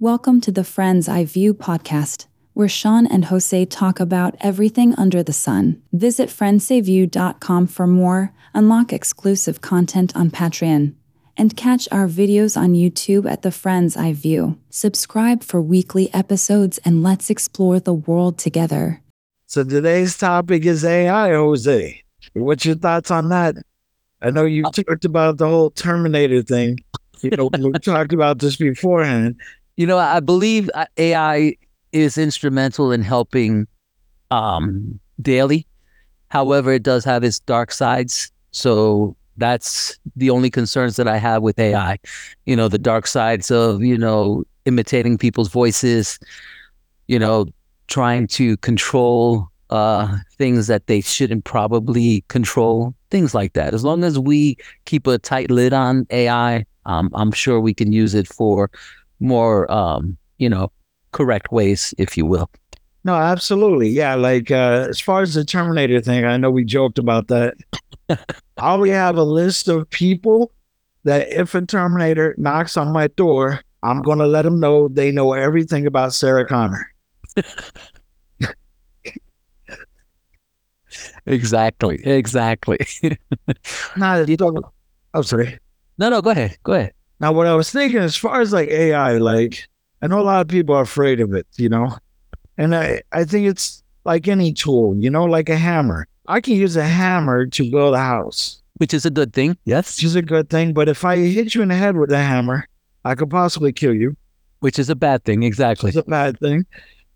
Welcome to the Friend's Eye View podcast, where Shaun and Jose talk about everything under the sun. Visit friendseyeview.com for more, unlock exclusive content on Patreon, and catch our videos on YouTube at The Friend's Eye View. Subscribe for weekly episodes and let's explore the world together. So today's topic is AI, Jose. What's your thoughts on that? I know you talked about the whole Terminator thing. You know, we talked about this beforehand. You know, I believe uh, AI is instrumental in helping um, daily. However, it does have its dark sides. So that's the only concerns that I have with AI. You know, the dark sides of, you know, imitating people's voices, you know, trying to control uh, things that they shouldn't probably control, things like that. As long as we keep a tight lid on AI, um, I'm sure we can use it for more, um, you know, correct ways, if you will. No, absolutely. Yeah. Like uh, as far as the Terminator thing, I know we joked about that. I already have a list of people that if a Terminator knocks on my door, I'm going to let them know they know everything about Sarah Connor. exactly. Exactly. Now, you don't. Oh, sorry. no, no, go ahead. Go ahead. Now, what I was thinking, as far as like AI, like I know a lot of people are afraid of it, you know, and I I think it's like any tool, you know, like a hammer. I can use a hammer to build a house, Which is a good thing. Yes. which is a good thing. But if I hit you in the head with a hammer, I could possibly kill you. Which is a bad thing. Exactly. It's a bad thing.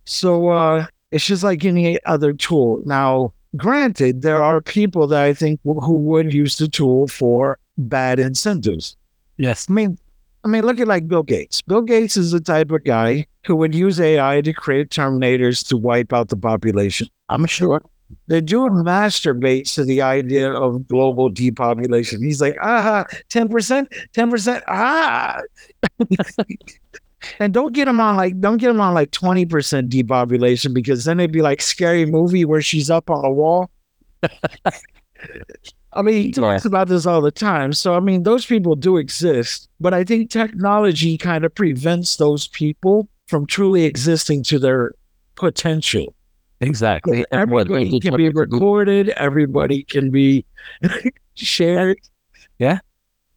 So uh, it's just like any other tool. Now, granted, there are people that I think w- who would use the tool for bad incentives. Yes. I mean, I mean, look at like Bill Gates. Bill Gates is the type of guy who would use AI to create terminators to wipe out the population. I'm sure. The dude masturbates to the idea of global depopulation. He's like, ah, 10%, 10%, ah. and don't get him on like, don't get him on like 20% depopulation because then it'd be like scary movie where she's up on a wall. I mean, he talks about this all the time. So, I mean, those people do exist, but I think technology kind of prevents those people from truly existing to their potential. Exactly. Everybody can be recorded, everybody can be shared. Yeah,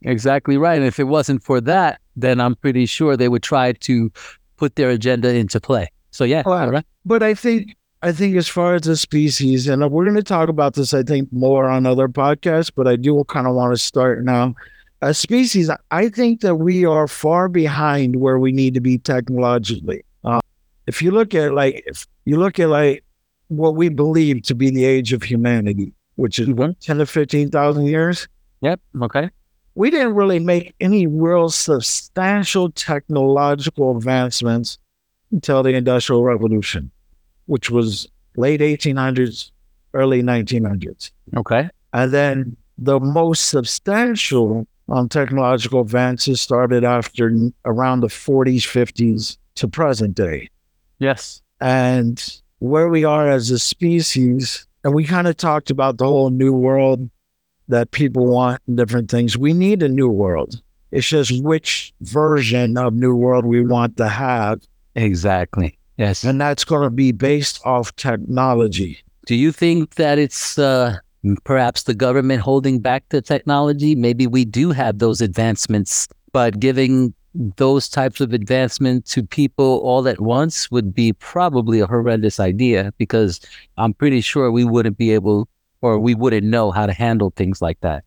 exactly right. And if it wasn't for that, then I'm pretty sure they would try to put their agenda into play. So yeah, all right. But I think I think as far as the species, and we're going to talk about this, I think more on other podcasts, but I do kind of want to start now. As species, I think that we are far behind where we need to be technologically. Uh, if you look at like, if you look at like what we believe to be the age of humanity, which is what, ten to fifteen thousand years, Yep. Okay. we didn't really make any real substantial technological advancements until the Industrial Revolution, which was late 1800s, early 1900s. Okay. And then the most substantial um, technological advances started after around the 40s, 50s to present day. Yes. And where we are as a species, and we kind of talked about the whole new world that people want and different things. We need a new world. It's just which version of new world we want to have. Exactly. Yes. And that's going to be based off technology. Do you think that it's uh, perhaps the government holding back the technology? Maybe we do have those advancements, but giving those types of advancement to people all at once would be probably a horrendous idea because I'm pretty sure we wouldn't be able or we wouldn't know how to handle things like that.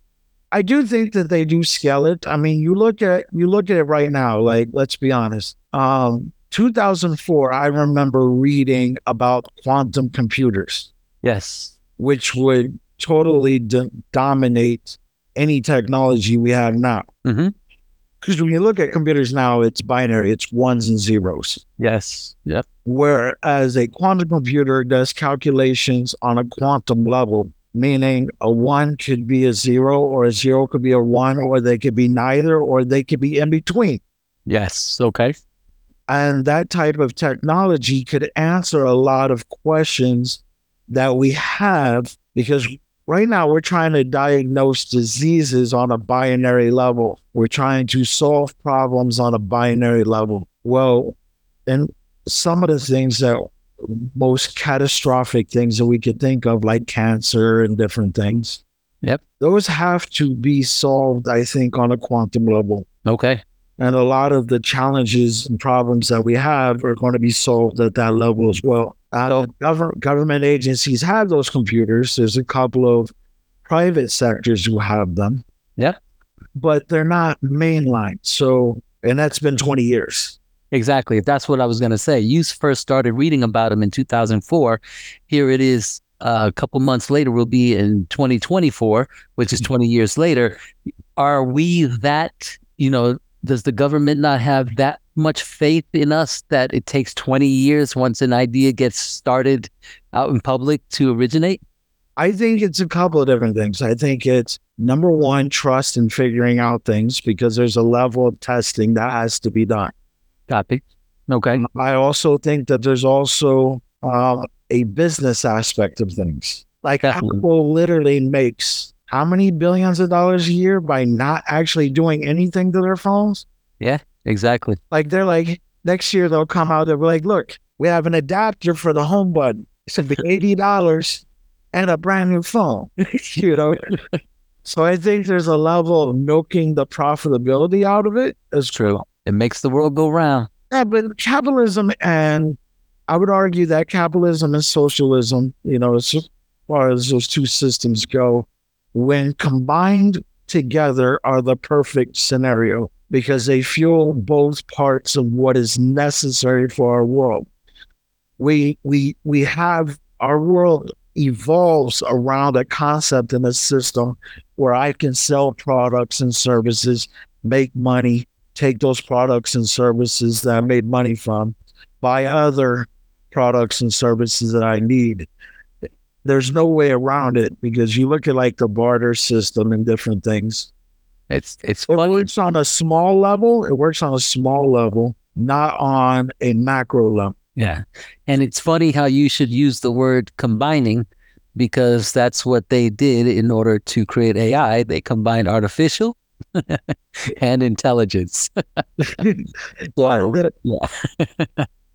I do think that they do scale it. I mean, you look at you look at it right now. Like, let's be honest. Um, 2004, I remember reading about quantum computers. Yes. which would totally do- dominate any technology we have now. Mhm. Because when you look at computers now, it's binary, it's ones and zeros. Yes. Yep. Whereas a quantum computer does calculations on a quantum level, meaning a one could be a zero, or a zero could be a one, or they could be neither, or they could be in between. Yes. Okay. And that type of technology could answer a lot of questions that we have because right now we're trying to diagnose diseases on a binary level. We're trying to solve problems on a binary level. Well, And some of the things that most catastrophic things that we could think of, like cancer and different things. Yep. Those have to be solved, I think, on a quantum level. Okay. And a lot of the challenges and problems that we have are going to be solved at that level as well. Uh, government government agencies have those computers. There's a couple of private sectors who have them. Yeah. But they're not mainline. So, and that's been 20 years. Exactly. That's what I was going to say. You first started reading about them in 2004. Here it is uh, a couple months later, we'll be in 2024, which is 20 years later. Are we that, you know, does the government not have that much faith in us that it takes 20 years once an idea gets started out in public to originate? I think it's a couple of different things. I think it's number one, trust in figuring out things because there's a level of testing that has to be done. Copy. Okay. I also think that there's also uh, a business aspect of things. Like Definitely. Apple literally makes how many billions of dollars a year by not actually doing anything to their phones? Yeah, exactly. Like they're like next year they'll come out and be like, look, we have an adapter for the home button. It's gonna be eighty dollars and a brand new phone. you know. so I think there's a level of milking the profitability out of it It's True. It makes the world go round. Yeah, but capitalism and I would argue that capitalism and socialism, you know, as far as those two systems go, when combined together are the perfect scenario because they fuel both parts of what is necessary for our world. We we we have our world evolves around a concept and a system where I can sell products and services, make money, take those products and services that I made money from, buy other products and services that I need. There's no way around it because you look at like the barter system and different things. It's it's It funny. works on a small level. It works on a small level, not on a macro level. Yeah. And it's funny how you should use the word combining because that's what they did in order to create AI. They combined artificial and intelligence. Yeah.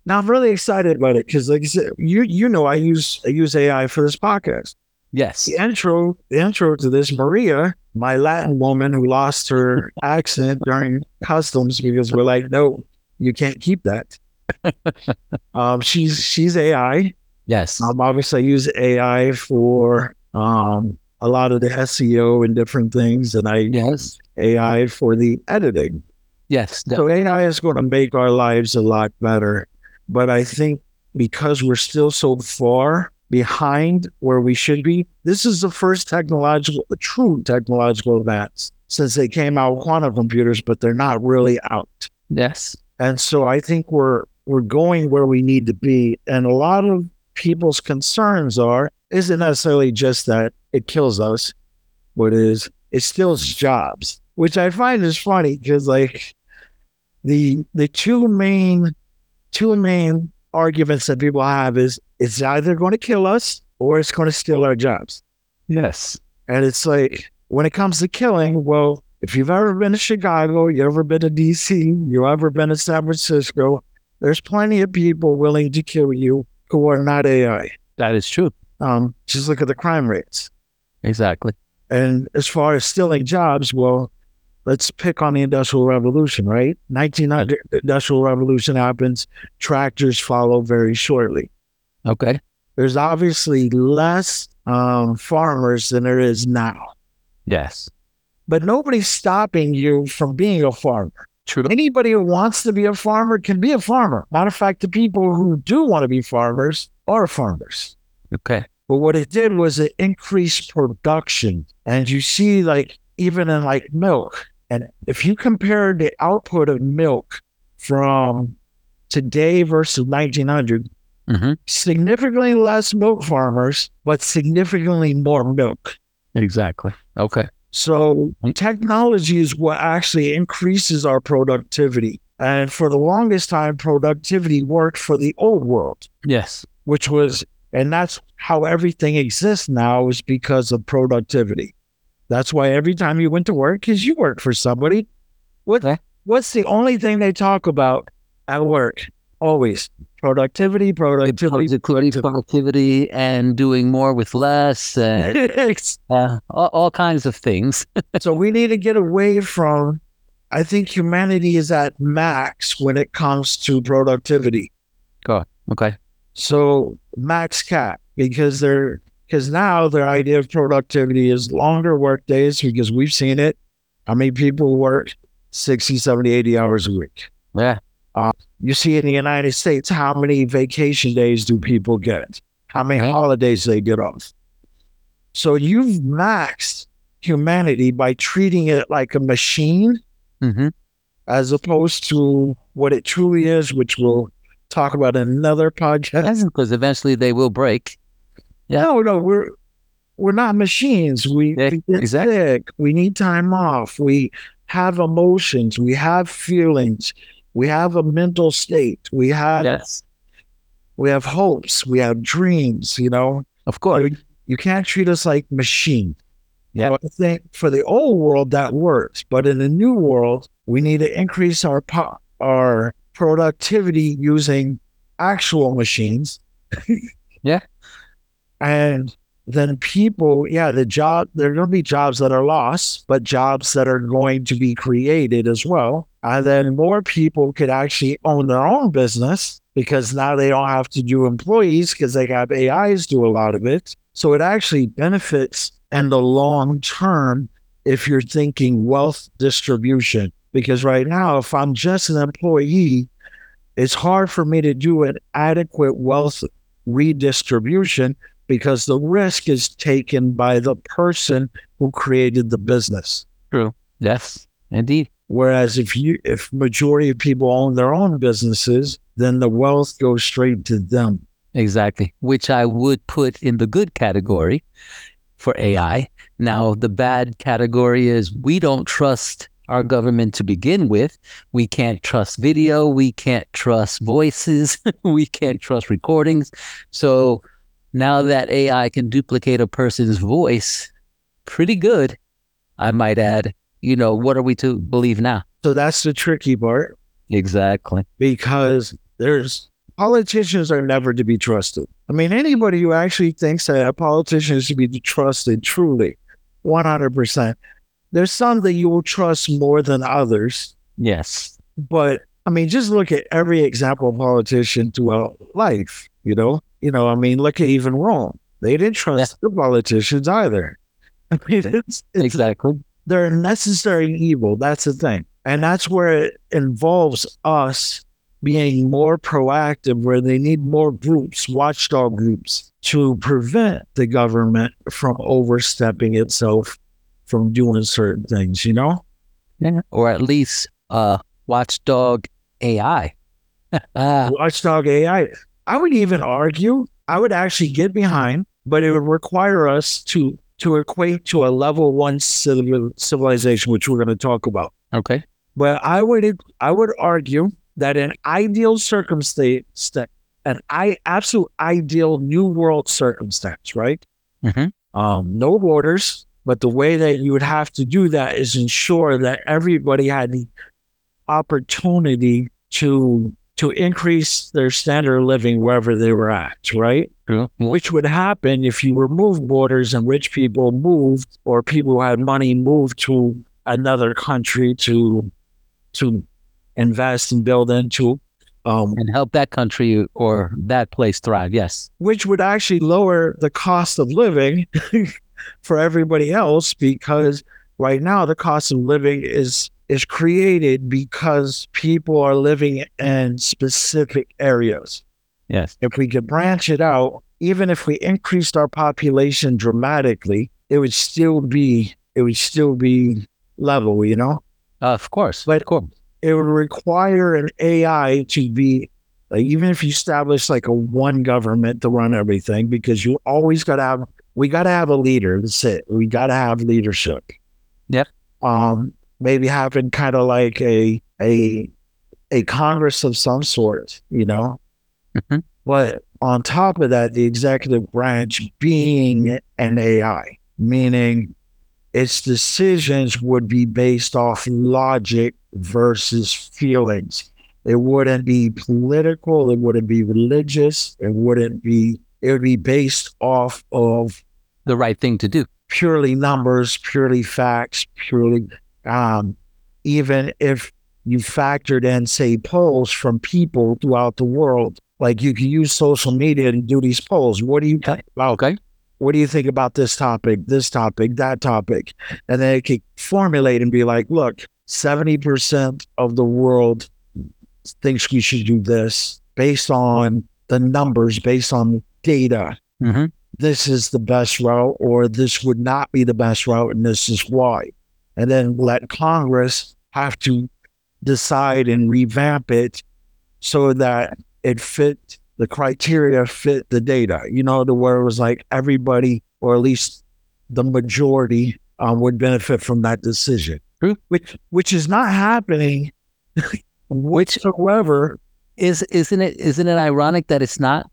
Now I'm really excited about it because, like I said, you you know I use I use AI for this podcast. Yes. The intro the intro to this Maria, my Latin woman who lost her accent during customs because we're like, no, you can't keep that. um, she's she's AI. Yes. Um, obviously, I use AI for um a lot of the SEO and different things, and I Yes. AI for the editing. Yes. de- So AI is going to make our lives a lot better. But I think because we're still so far behind where we should be, this is the first technological, true technological advance since they came out with quantum computers, but they're not really out. Yes. And so I think we're we're going where we need to be. And a lot of people's concerns are isn't necessarily just that it kills us, what it is it steals jobs, which I find is funny because like the the two main two main arguments that people have is it's either going to kill us or it's going to steal our jobs. Yes. And it's like when it comes to killing, well, if you've ever been to Chicago, you've ever been to DC, you've ever been to San Francisco, there's plenty of people willing to kill you who are not AI. That is true. Um, just look at the crime rates. Exactly. And as far as stealing jobs, well, let's pick on the Industrial Revolution, right? 1900 Industrial Revolution happens, tractors follow very shortly. Okay. There's obviously less um, farmers than there is now, Yes. but nobody's stopping you from being a farmer. True. Anybody who wants to be a farmer can be a farmer. Matter of fact, the people who do want to be farmers are farmers. Okay. But what it did was it increased production. And you see, like, even in like milk, and if you compare the output of milk from today versus 1900, Mm-hmm. significantly less milk farmers, but significantly more milk. Exactly. Okay. So technology is what actually increases our productivity. And for the longest time, productivity worked for the old world, Yes. which was, and that's how everything exists now is because of productivity. That's why every time you went to work, because you work for somebody, what, Okay. what's the only thing they talk about at work? Always productivity, productivity, productivity, productivity, and doing more with less, and uh, all, all kinds of things. so we need to get away from. I think humanity is at max when it comes to productivity. Go okay. So max cap because they're because now their idea of productivity is longer work days because we've seen it. I mean, people work 60, 70, 80 hours a week? Yeah. Uh, you see in the United States, how many vacation days do people get? How many holidays they get off? So you've maxed humanity by treating it like a machine Mm-hmm. as opposed to what it truly is, which we'll talk about in another podcast. Because eventually they will break. Yeah. No, no, we're we're not machines. We, Yeah, we get exactly. sick. We need time off. We have emotions. We have feelings. We have a mental state. We have Yes. we have hopes. We have dreams. You know, Of course. you can't treat us like machine. Yeah. I think for the old world that works, but in the new world, we need to increase our po- our productivity using actual machines. Yeah. And then people, yeah, the job, there are going to be jobs that are lost, but jobs that are going to be created as well. And then more people could actually own their own business because now they don't have to do employees because they have AIs do a lot of it. So it actually benefits in the long term if you're thinking wealth distribution. Because right now, if I'm just an employee, it's hard for me to do an adequate wealth redistribution because the risk is taken by the person who created the business. True. Yes. Indeed. Whereas if you if majority of people own their own businesses, then the wealth goes straight to them. Exactly. Which I would put in the good category for AI. Now, the bad category is we don't trust our government to begin with. We can't trust video. We can't trust voices. we can't trust recordings. So now that AI can duplicate a person's voice pretty good, I might add, you know, what are we to believe now? So that's the tricky part Exactly. because there's politicians are never to be trusted. I mean, anybody who actually thinks that a politician to be trusted truly, 100%. There's some that you will trust more than others. Yes. But I mean, just look at every example of politician throughout life, you know? You know, I mean, look at even Rome. They didn't trust the politicians either. I mean, it's, it's Exactly. they're a necessary evil. That's the thing. And that's where it involves us being more proactive, where they need more groups, watchdog groups, to prevent the government from overstepping itself from doing certain things, you know? Yeah. Or at least uh watchdog AI. Ah, Watchdog AI. I would even argue, I would actually get behind, but it would require us to to equate to a level one civil, civilization, which we're going to talk about. okay. But I would I would argue that an ideal circumstance, an I absolute ideal new world circumstance, right? Mhm. Um, no borders, but the way that you would have to do that is ensure that everybody had the opportunity to to increase their standard of living wherever they were at, right? True. Which would happen if you remove borders and rich people moved or people who had money moved to another country to to invest and build into, um, And help that country or that place thrive. Yes. which would actually lower the cost of living for everybody else because right now the cost of living is is created because people are living in specific areas. Yes. If we could branch it out, even if we increased our population dramatically, it would still be it would still be level, you know? of course. But- of course. it would require an AI to be like even if you establish like a one government to run everything, because you always gotta have we gotta have a leader. That's it. We gotta have leadership. Yep. Um maybe having kind of like a a a Congress of some sort, you know. Mhm. But on top of that, the executive branch being an AI, meaning its decisions would be based off logic versus feelings. It wouldn't be political. It wouldn't be religious. It wouldn't be, it would be based off of The right thing to do. purely numbers, purely facts, purely, um, even if you factored in, say, polls from people throughout the world, like you can use social media to do these polls. What do you think about? Okay. What do you think about this topic, this topic, that topic? And then it could formulate and be like, look, 70% of the world thinks we should do this based on the numbers, based on data hmm this is the best route or this would not be the best route and this is why. And then let Congress have to decide and revamp it so that it fit the criteria, fit the data. You know, the where it was like everybody, or at least the majority, um, would benefit from that decision. True. Which which is not happening whatsoever. Is isn't it isn't it ironic that it's not?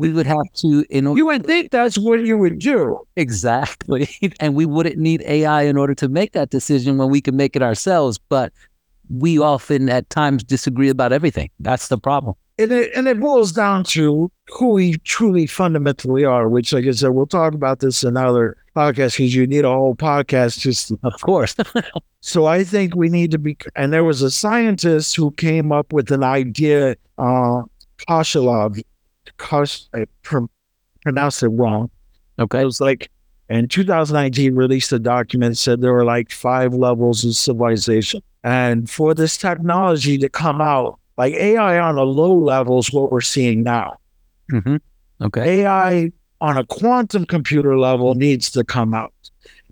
We would have to in order You would think that's what you would do. exactly, and we wouldn't need AI in order to make that decision when we can make it ourselves. But we often at times disagree about everything. That's the problem. and it and it boils down to who we truly fundamentally are, which like I said, we'll talk about this in other podcasts because you need a whole podcast just Of course. so I think we need to be and there was a scientist who came up with an idea, uh Koshalov, Kosh I pr- pronounced it wrong. okay. It was like in 2019 released a document said there were like five levels of civilization. And for this technology to come out, like AI on a low level is what we're seeing now. hmm Okay. AI on a quantum computer level needs to come out.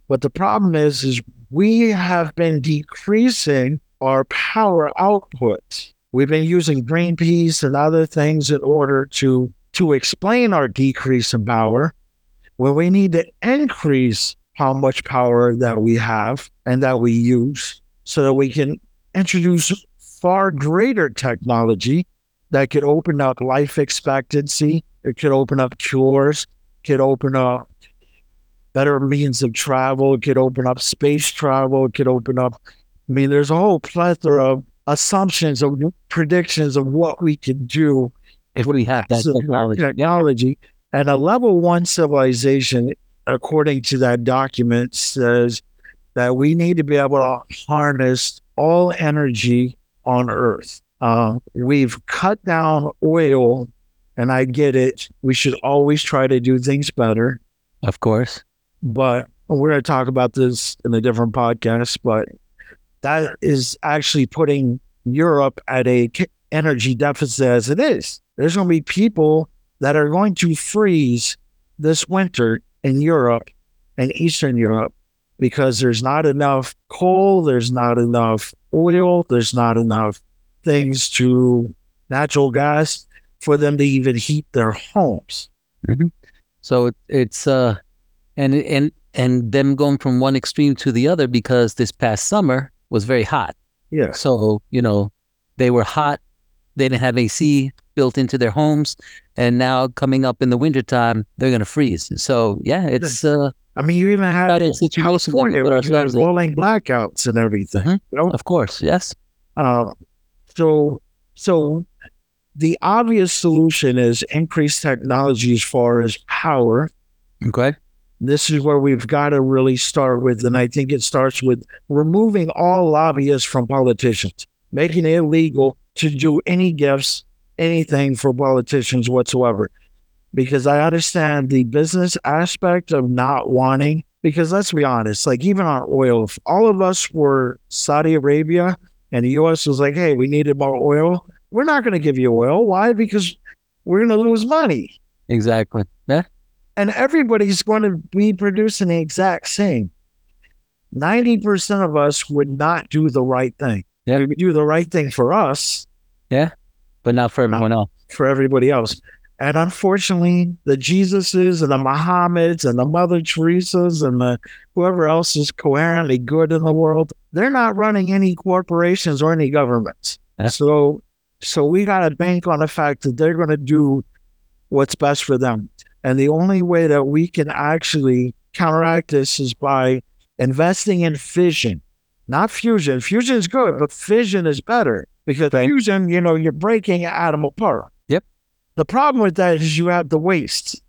But the problem is, is we have been decreasing our power output. We've been using Greenpeace and other things in order to to explain our decrease in power. When we need to increase how much power that we have and that we use so that we can introduce far greater technology that could open up life expectancy. It could open up cures, could open up better means of travel, it could open up space travel, it could open up. I mean, there's a whole plethora of assumptions of predictions of what we can do If we have that so- technology. technology. And a level one civilization, according to that document, says that we need to be able to harness all energy on Earth. Uh, we've cut down oil, and I get it. We should always try to do things better. Of course. But we're going to talk about this in a different podcast. But that is actually putting Europe at a energy deficit as it is. There's going to be people that are going to freeze this winter in Europe and Eastern Europe because there's not enough coal, there's not enough oil, there's not enough things to natural gas for them to even heat their homes. So it, it's uh, and and and them going from one extreme to the other because this past summer was very hot. Yes. So you know, they were hot. They didn't have AC built into their homes, and now coming up in the wintertime, they're gonna freeze. So yeah, it's uh, I mean, you even had That is situation California we put with ourselves rolling blackouts and everything. Mhm. You know, of course, yes. Uh, so, so the obvious solution is increased technology as far as power. Okay. This is where we've got to really start with, and I think it starts with removing all lobbyists from politicians, making it illegal to do any gifts, anything for politicians whatsoever. Because I understand the business aspect of not wanting, because let's be honest, like even our oil, if all of us were Saudi Arabia and the US was like, hey, we needed more oil, we're not going to give you oil. Why? Because we're going to lose money Exactly. Yeah. and everybody's going to be producing the exact same. 90% of us would not do the right thing. Yeah. We do the right thing for us, Yeah. But not for everyone else. for everybody else. And unfortunately, the Jesuses and the Mohammeds and the Mother Teresa's and the whoever else is coherently good in the world, they're not running any corporations or any governments. Yeah. So so we gotta bank on the fact that they're gonna do what's best for them. And the only way that we can actually counteract this is by investing in fission, not fusion. Fusion is good, but fission is better Because Right. fusion, you know, you're breaking an atom apart. Yep. The problem with that is you have the waste.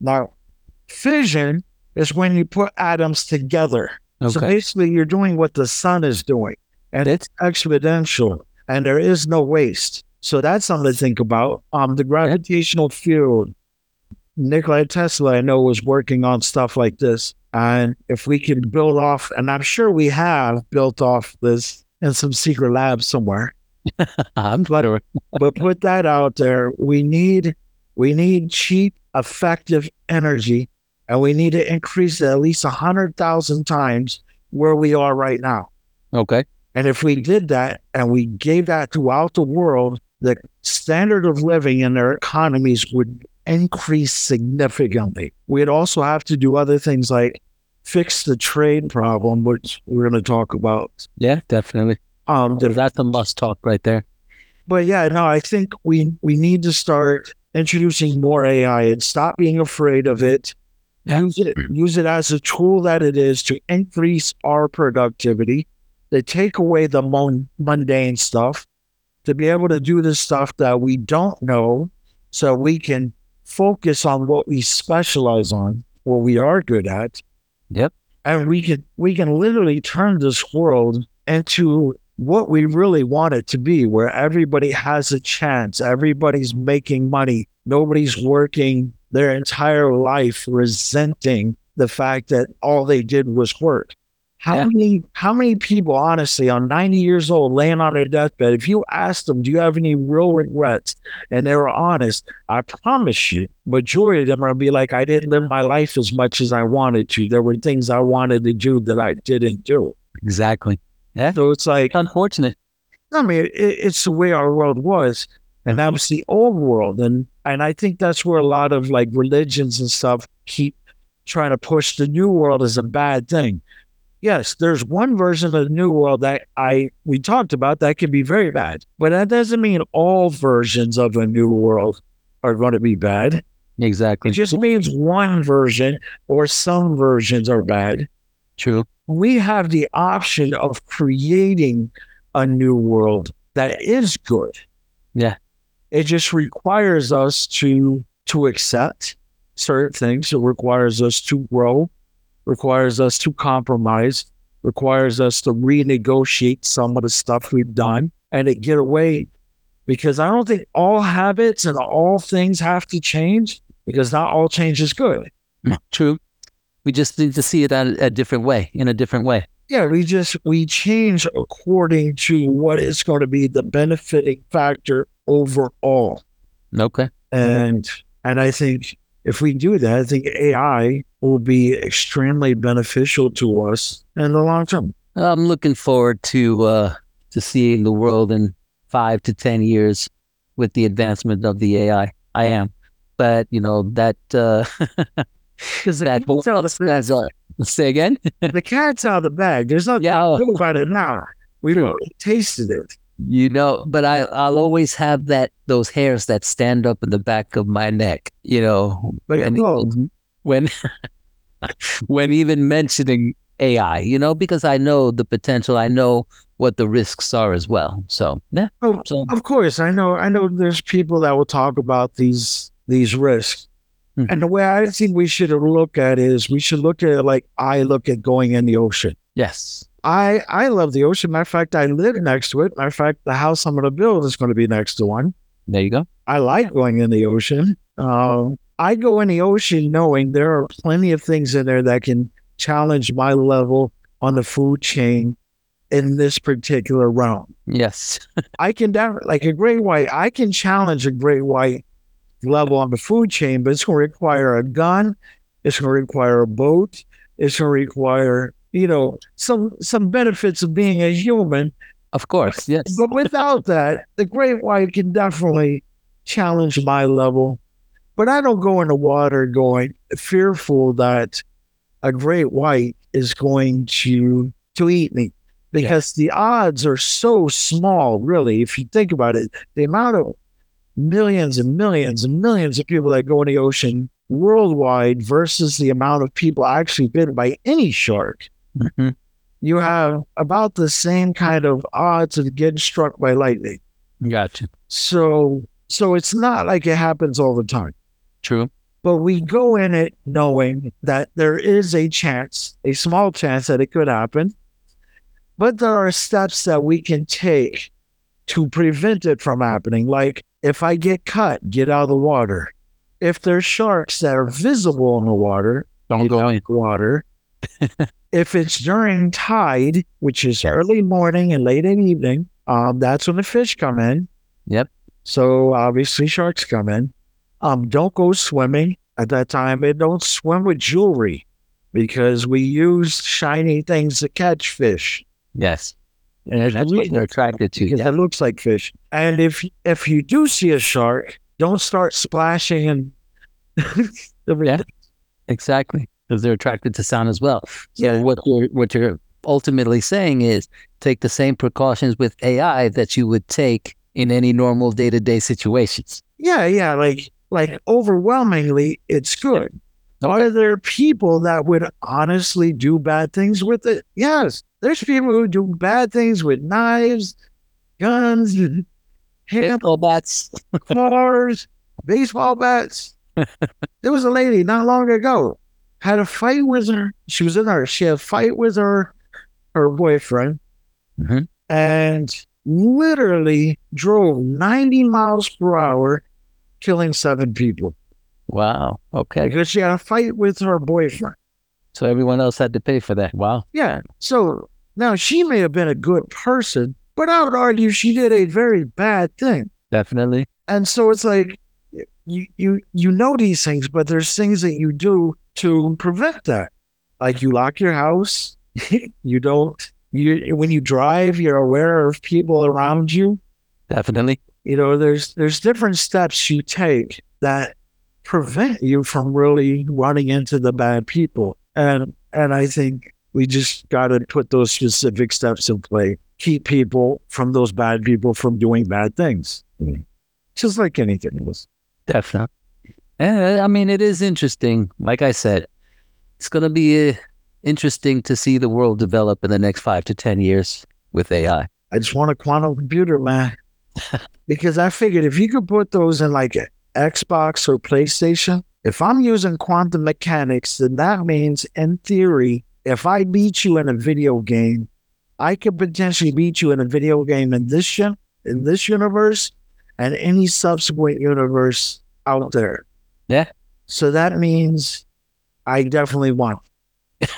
Now, fission is when you put atoms together. Okay. So basically, you're doing what the sun is doing, and it's exponential, and there is no waste. So that's something to think about. Um, the gravitational field. Nikola Tesla, I know, was working on stuff like this, and if we can build off, and I'm sure we have built off this in some secret lab somewhere, I'm sure. but put that out there. We need we need cheap, effective energy, and we need to increase it at least a hundred thousand times where we are right now. Okay. And if we did that and we gave that throughout the world, the standard of living in their economies would increase significantly. We'd also have to do other things like fix the trade problem, which we're going to talk about. Yeah, definitely. Um, the That's a must talk right there. But yeah, no, I think we we need to start introducing more AI and stop being afraid of it. Use it use it as a tool that it is to increase our productivity, to take away the mon- mundane stuff, to be able to do the stuff that we don't know, so we can focus on what we specialize on, what we are good at. Yep. And we can we can literally turn this world into what we really want it to be, where everybody has a chance, everybody's making money, nobody's working their entire life resenting the fact that all they did was work. How Yeah. many how many people honestly on 90 years old laying on their deathbed, if you ask them, do you have any real regrets? And they were honest, I promise you, majority of them are gonna be like, I didn't live my life as much as I wanted to. There were things I wanted to do that I didn't do. Exactly. Yeah. So it's like Unfortunate. I mean, it, it's the way our world was, and that was the old world, and and I think that's where a lot of like religions and stuff keep trying to push the new world as a bad thing. Yes, there's one version of the new world that I we talked about that can be very bad, but that doesn't mean all versions of a new world are going to be bad. Exactly. It just means one version or some versions are bad True. we have the option of creating a new world that is good. Yeah. It just requires us to to accept certain things. It requires us to grow, requires us to compromise, requires us to renegotiate some of the stuff we've done and it get away. Because I don't think all habits and all things have to change because not all change is good. True. We just need to see it a, a different way, in a different way. Yeah, we just we change according to what is going to be the benefiting factor overall. Okay. And and I think if we do that, I think AI will be extremely beneficial to us in the long term. I'm looking forward to uh, to seeing the world in five to ten years with the advancement of the AI. I am, but you know that uh, Because that that's all. Say again? the cat's out of the bag. There's nothing Yeah, to do about it now. We've already tasted it. You know, but I I'll always have that those hairs that stand up in the back of my neck. You know, and when when even mentioning AI, you know, because I know the potential, I know what the risks are as well. So yeah, oh, so Of course, I know. I know. There's people that will talk about these these risks, Mhm. and the way I think we should look at it is we should look at it like I look at going in the ocean. yes, I I love the ocean. Matter of fact, I live next to it. Matter of fact, the house I'm going to build is going to be next to one. there you go. I like going in the ocean. Um, I go in the ocean knowing there are plenty of things in there that can challenge my level on the food chain in this particular realm. Yes, I can def- like a great white. I can challenge a great white level on the food chain, but it's going to require a gun. It's going to require a boat. It's going to require you know some some benefits of being a human. of course. Yes, But without that, the great white can definitely challenge my level. But I don't go in the water going fearful that a great white is going to to eat me because the odds are so small, really. If you think about it, the amount of millions and millions and millions of people that go in the ocean worldwide versus the amount of people actually bitten by any shark. Mhm. you have about the same kind of odds of getting struck by lightning. Gotcha. So so it's not like it happens all the time. True. But we go in it knowing that there is a chance, a small chance that it could happen. But there are steps that we can take to prevent it from happening. Like if I get cut, get out of the water. If there's sharks that are visible in the water, Don't go in. the water. If it's during tide, which is early morning and late in evening, um, that's when the fish come in. Yep. So obviously sharks come in. Um, don't go swimming at that time and don't swim with jewelry because we use shiny things to catch fish. Yes. And that's what they're attracted to. Because Yeah. it looks like fish. And if if you do see a shark, don't start splashing and Yeah. Exactly. Because they're attracted to sound as well. So Yeah. what you're what you're ultimately saying is take the same precautions with AI that you would take in any normal day to day situations. Yeah, yeah, like like overwhelmingly it's good. Are there people that would honestly do bad things with it? Yes. There's people who do bad things with knives, guns, hand Baseball bats. cars, baseball bats. there was a lady not long ago had a fight with her. She was in her. She had a fight with her her boyfriend, Mhm. and literally drove ninety miles per hour, killing seven people Wow. Okay. because she had a fight with her boyfriend. So everyone else had to pay for that. Wow. Yeah. So now she may have been a good person, but I would argue she did a very bad thing. Definitely. And so it's like you you you know these things, but there's things that you do to prevent that. Like you lock your house. you don't you when you drive, you're aware of people around you. Definitely. You know, there's there's different steps you take that prevent you from really running into the bad people. And and I think we just gotta put those specific steps in play. Keep people from those bad people from doing bad things. Mm-hmm. Just like anything else. Definitely. And I mean, it is interesting. Like I said, it's going to be uh, interesting to see the world develop in the next five to 10 years with AI. I just want a quantum computer, man. because I figured if you could put those in like an Xbox or PlayStation, if I'm using quantum mechanics, then that means, in theory, if I beat you in a video game, I could potentially beat you in a video game in this in this universe and any subsequent universe out there. Yeah. So that means I definitely won.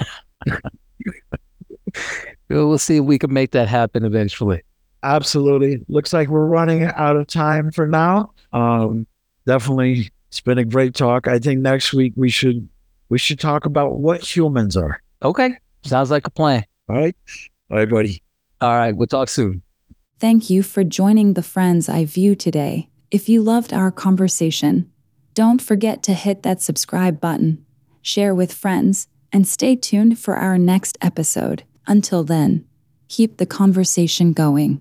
Well, We'll see if we can make that happen eventually. Absolutely. Looks like we're running out of time for now. Um, definitely, it's been a great talk. I think next week we should we should talk about what humans are. Okay. Sounds like a plan. All right, all right, buddy. All right. We'll talk soon. Thank you for joining the Friend's Eye View today. If you loved our conversation, don't forget to hit that subscribe button, share with friends, and stay tuned for our next episode. Until then, keep the conversation going.